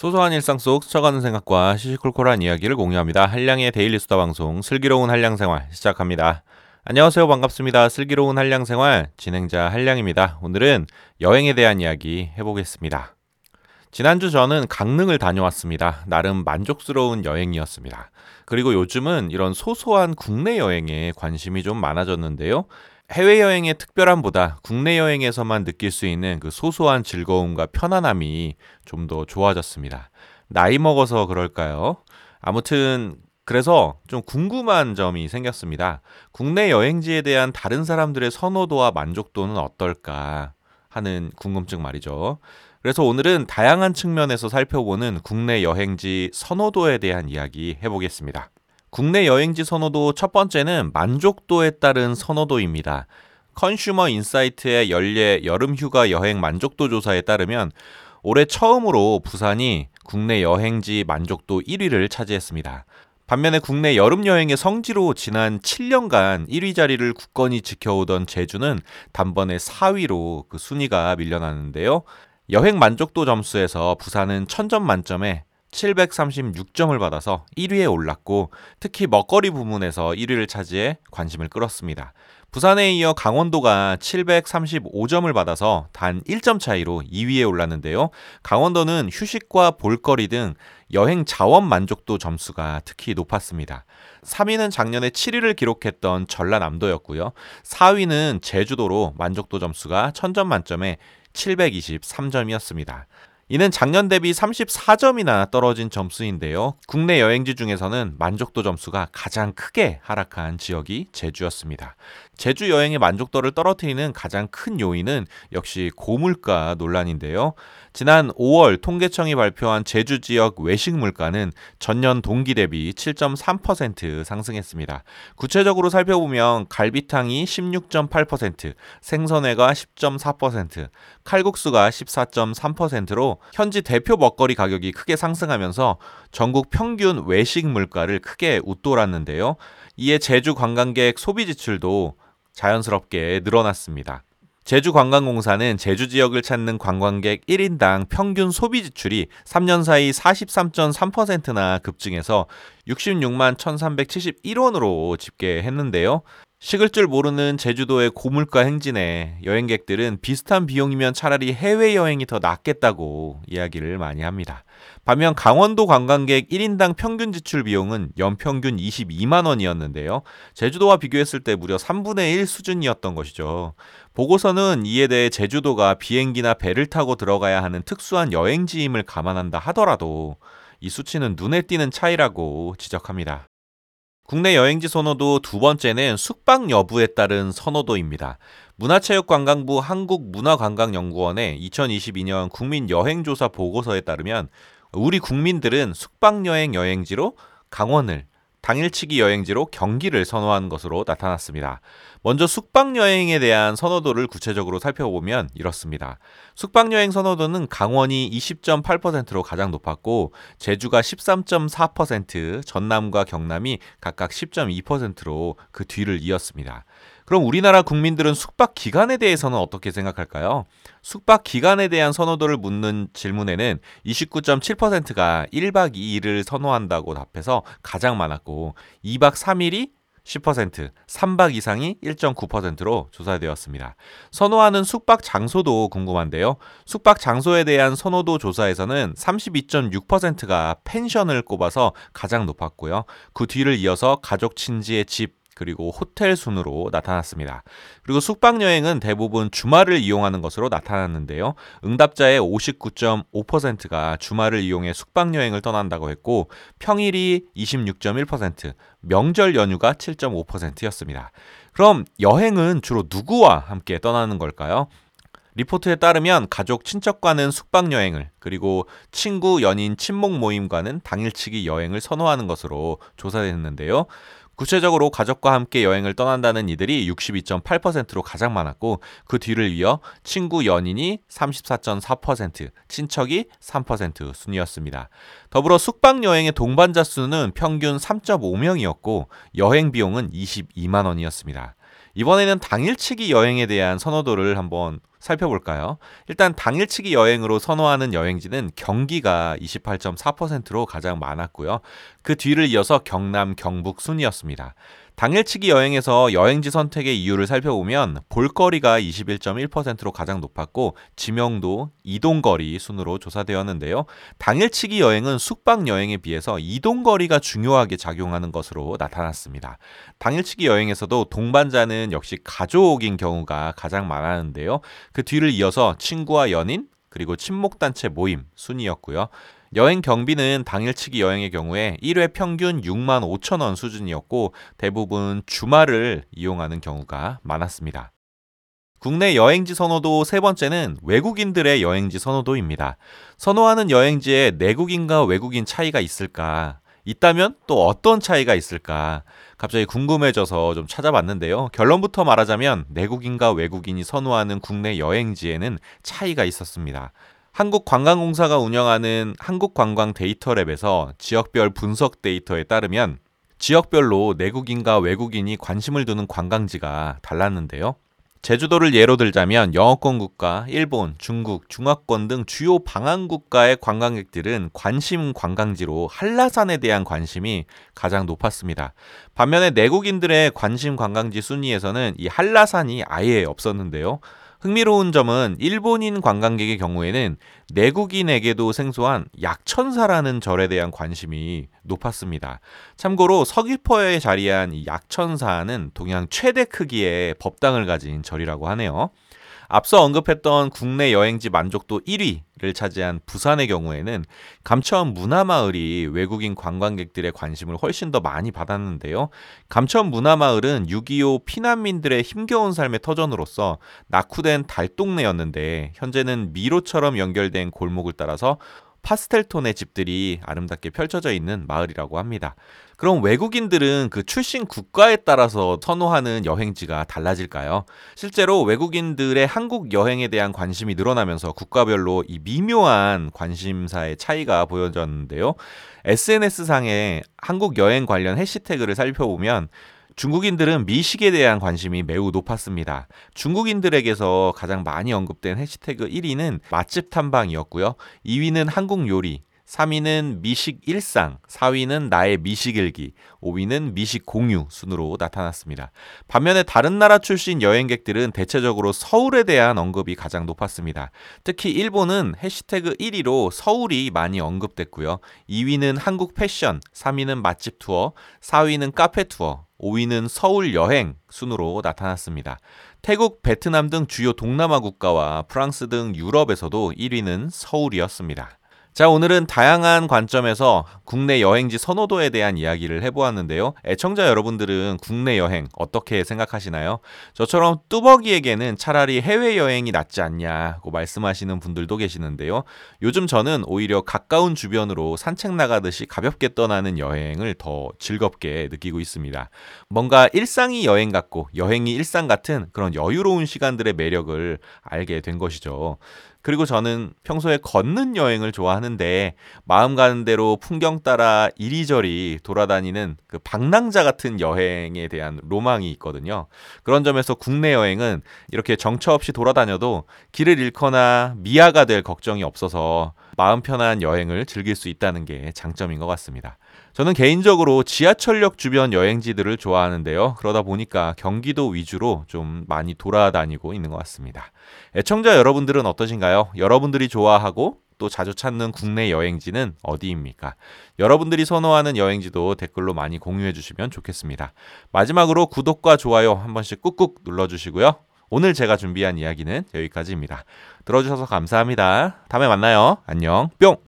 소소한 일상 속 스쳐가는 생각과 시시콜콜한 이야기를 공유합니다. 한량의 데일리 수다 방송 슬기로운 한량 생활 시작합니다. 안녕하세요. 반갑습니다. 슬기로운 한량 생활 진행자 한량입니다. 오늘은 여행에 대한 이야기 해보겠습니다. 지난주 저는 강릉을 다녀왔습니다. 나름 만족스러운 여행이었습니다. 그리고 요즘은 이런 소소한 국내 여행에 관심이 좀 많아졌는데요. 해외여행의 특별함보다 국내 여행에서만 느낄 수 있는 그 소소한 즐거움과 편안함이 좀 더 좋아졌습니다. 나이 먹어서 그럴까요? 아무튼 그래서 좀 궁금한 점이 생겼습니다. 국내 여행지에 대한 다른 사람들의 선호도와 만족도는 어떨까 하는 궁금증 말이죠. 그래서 오늘은 다양한 측면에서 살펴보는 국내 여행지 선호도에 대한 이야기 해보겠습니다. 국내 여행지 선호도 첫 번째는 만족도에 따른 선호도입니다. 컨슈머 인사이트의 연례 여름 휴가 여행 만족도 조사에 따르면 올해 처음으로 부산이 국내 여행지 만족도 1위를 차지했습니다. 반면에 국내 여름 여행의 성지로 지난 7년간 1위 자리를 굳건히 지켜오던 제주는 단번에 4위로 그 순위가 밀려나는데요. 여행 만족도 점수에서 부산은 1000점 만점에 736점을 받아서 1위에 올랐고 특히 먹거리 부문에서 1위를 차지해 관심을 끌었습니다. 부산에 이어 강원도가 735점을 받아서 단 1점 차이로 2위에 올랐는데요. 강원도는 휴식과 볼거리 등 여행 자원 만족도 점수가 특히 높았습니다. 3위는 작년에 7위를 기록했던 전라남도였고요. 4위는 제주도로 만족도 점수가 1000점 만점에 723점이었습니다. 이는 작년 대비 34점이나 떨어진 점수인데요. 국내 여행지 중에서는 만족도 점수가 가장 크게 하락한 지역이 제주였습니다. 제주 여행의 만족도를 떨어뜨리는 가장 큰 요인은 역시 고물가 논란인데요. 지난 5월 통계청이 발표한 제주 지역 외식 물가는 전년 동기 대비 7.3% 상승했습니다. 구체적으로 살펴보면 갈비탕이 16.8%, 생선회가 10.4%, 칼국수가 14.3%로 현지 대표 먹거리 가격이 크게 상승하면서 전국 평균 외식 물가를 크게 웃돌았는데요. 이에 제주 관광객 소비 지출도 자연스럽게 늘어났습니다. 제주관광공사는 제주 지역을 찾는 관광객 1인당 평균 소비 지출이 3년 사이 43.3%나 급증해서 66만 1,371원으로 집계했는데요. 식을 줄 모르는 제주도의 고물가 행진에 여행객들은 비슷한 비용이면 차라리 해외여행이 더 낫겠다고 이야기를 많이 합니다. 반면 강원도 관광객 1인당 평균 지출 비용은 연평균 22만 원이었는데요. 제주도와 비교했을 때 무려 3분의 1 수준이었던 것이죠. 보고서는 이에 대해 제주도가 비행기나 배를 타고 들어가야 하는 특수한 여행지임을 감안한다 하더라도 이 수치는 눈에 띄는 차이라고 지적합니다. 국내 여행지 선호도 두 번째는 숙박 여부에 따른 선호도입니다. 문화체육관광부 한국문화관광연구원의 2022년 국민여행조사 보고서에 따르면 우리 국민들은 숙박여행 여행지로 강원을 당일치기 여행지로 경기를 선호한 것으로 나타났습니다. 먼저 숙박 여행에 대한 선호도를 구체적으로 살펴보면 이렇습니다. 숙박 여행 선호도는 강원이 20.8%로 가장 높았고 제주가 13.4%, 전남과 경남이 각각 10.2%로 그 뒤를 이었습니다. 그럼 우리나라 국민들은 숙박 기간에 대해서는 어떻게 생각할까요? 숙박 기간에 대한 선호도를 묻는 질문에는 29.7%가 1박 2일을 선호한다고 답해서 가장 많았고 2박 3일이 10%, 3박 이상이 1.9%로 조사되었습니다. 선호하는 숙박 장소도 궁금한데요. 숙박 장소에 대한 선호도 조사에서는 32.6%가 펜션을 꼽아서 가장 높았고요. 그 뒤를 이어서 가족 친지의 집, 그리고 호텔 순으로 나타났습니다. 그리고 숙박 여행은 대부분 주말을 이용하는 것으로 나타났는데요. 응답자의 59.5%가 주말을 이용해 숙박 여행을 떠난다고 했고 평일이 26.1%, 명절 연휴가 7.5%였습니다. 그럼 여행은 주로 누구와 함께 떠나는 걸까요? 리포트에 따르면 가족 친척과는 숙박 여행을 그리고 친구 연인 친목 모임과는 당일치기 여행을 선호하는 것으로 조사됐는데요. 구체적으로 가족과 함께 여행을 떠난다는 이들이 62.8%로 가장 많았고 그 뒤를 이어 친구 연인이 34.4%, 친척이 3% 순이었습니다. 더불어 숙박 여행의 동반자 수는 평균 3.5명이었고 여행 비용은 22만 원이었습니다. 이번에는 당일치기 여행에 대한 선호도를 한번 살펴볼까요? 일단 당일치기 여행으로 선호하는 여행지는 경기가 28.4%로 가장 많았고요. 그 뒤를 이어서 경남, 경북 순이었습니다. 당일치기 여행에서 여행지 선택의 이유를 살펴보면 볼거리가 21.1%로 가장 높았고 지명도, 이동거리 순으로 조사되었는데요. 당일치기 여행은 숙박 여행에 비해서 이동거리가 중요하게 작용하는 것으로 나타났습니다. 당일치기 여행에서도 동반자는 역시 가족인 경우가 가장 많았는데요. 그 뒤를 이어서 친구와 연인, 그리고 친목단체 모임 순이었고요. 여행 경비는 당일치기 여행의 경우에 1회 평균 6만 5천 원 수준이었고 대부분 주말을 이용하는 경우가 많았습니다. 국내 여행지 선호도 세 번째는 외국인들의 여행지 선호도입니다. 선호하는 여행지에 내국인과 외국인 차이가 있을까? 있다면 또 어떤 차이가 있을까? 갑자기 궁금해져서 좀 찾아봤는데요. 결론부터 말하자면 내국인과 외국인이 선호하는 국내 여행지에는 차이가 있었습니다. 한국관광공사가 운영하는 한국관광 데이터랩에서 지역별 분석 데이터에 따르면 지역별로 내국인과 외국인이 관심을 두는 관광지가 달랐는데요. 제주도를 예로 들자면 영어권 국가, 일본, 중국, 중화권 등 주요 방한 국가의 관광객들은 관심 관광지로 한라산에 대한 관심이 가장 높았습니다. 반면에 내국인들의 관심 관광지 순위에서는 이 한라산이 아예 없었는데요. 흥미로운 점은 일본인 관광객의 경우에는 내국인에게도 생소한 약천사라는 절에 대한 관심이 높았습니다. 참고로 서귀포에 자리한 이 약천사는 동양 최대 크기의 법당을 가진 절이라고 하네요. 앞서 언급했던 국내 여행지 만족도 1위를 차지한 부산의 경우에는 감천 문화마을이 외국인 관광객들의 관심을 훨씬 더 많이 받았는데요. 감천 문화마을은 6.25 피난민들의 힘겨운 삶의 터전으로서 낙후된 달동네였는데 현재는 미로처럼 연결된 골목을 따라서 파스텔톤의 집들이 아름답게 펼쳐져 있는 마을이라고 합니다. 그럼 외국인들은 그 출신 국가에 따라서 선호하는 여행지가 달라질까요? 실제로 외국인들의 한국 여행에 대한 관심이 늘어나면서 국가별로 이 미묘한 관심사의 차이가 보여졌는데요. SNS상에 한국 여행 관련 해시태그를 살펴보면 중국인들은 미식에 대한 관심이 매우 높았습니다. 중국인들에게서 가장 많이 언급된 해시태그 1위는 맛집 탐방이었고요. 2위는 한국 요리, 3위는 미식 일상, 4위는 나의 미식 일기, 5위는 미식 공유 순으로 나타났습니다. 반면에 다른 나라 출신 여행객들은 대체적으로 서울에 대한 언급이 가장 높았습니다. 특히 일본은 해시태그 1위로 서울이 많이 언급됐고요. 2위는 한국 패션, 3위는 맛집 투어, 4위는 카페 투어, 5위는 서울 여행 순으로 나타났습니다. 태국, 베트남 등 주요 동남아 국가와 프랑스 등 유럽에서도 1위는 서울이었습니다. 자, 오늘은 다양한 관점에서 국내 여행지 선호도에 대한 이야기를 해보았는데요. 애청자 여러분들은 국내 여행 어떻게 생각하시나요? 저처럼 뚜벅이에게는 차라리 해외여행이 낫지 않냐고 말씀하시는 분들도 계시는데요. 요즘 저는 오히려 가까운 주변으로 산책 나가듯이 가볍게 떠나는 여행을 더 즐겁게 느끼고 있습니다. 뭔가 일상이 여행 같고 여행이 일상 같은 그런 여유로운 시간들의 매력을 알게 된 것이죠. 그리고 저는 평소에 걷는 여행을 좋아하는데 마음 가는 대로 풍경 따라 이리저리 돌아다니는 그 방랑자 같은 여행에 대한 로망이 있거든요. 그런 점에서 국내 여행은 이렇게 정처 없이 돌아다녀도 길을 잃거나 미아가 될 걱정이 없어서 마음 편한 여행을 즐길 수 있다는 게 장점인 것 같습니다. 저는 개인적으로 지하철역 주변 여행지들을 좋아하는데요. 그러다 보니까 경기도 위주로 좀 많이 돌아다니고 있는 것 같습니다. 애청자 여러분들은 어떠신가요? 여러분들이 좋아하고 또 자주 찾는 국내 여행지는 어디입니까? 여러분들이 선호하는 여행지도 댓글로 많이 공유해 주시면 좋겠습니다. 마지막으로 구독과 좋아요 한 번씩 꾹꾹 눌러 주시고요. 오늘 제가 준비한 이야기는 여기까지입니다. 들어주셔서 감사합니다. 다음에 만나요. 안녕. 뿅!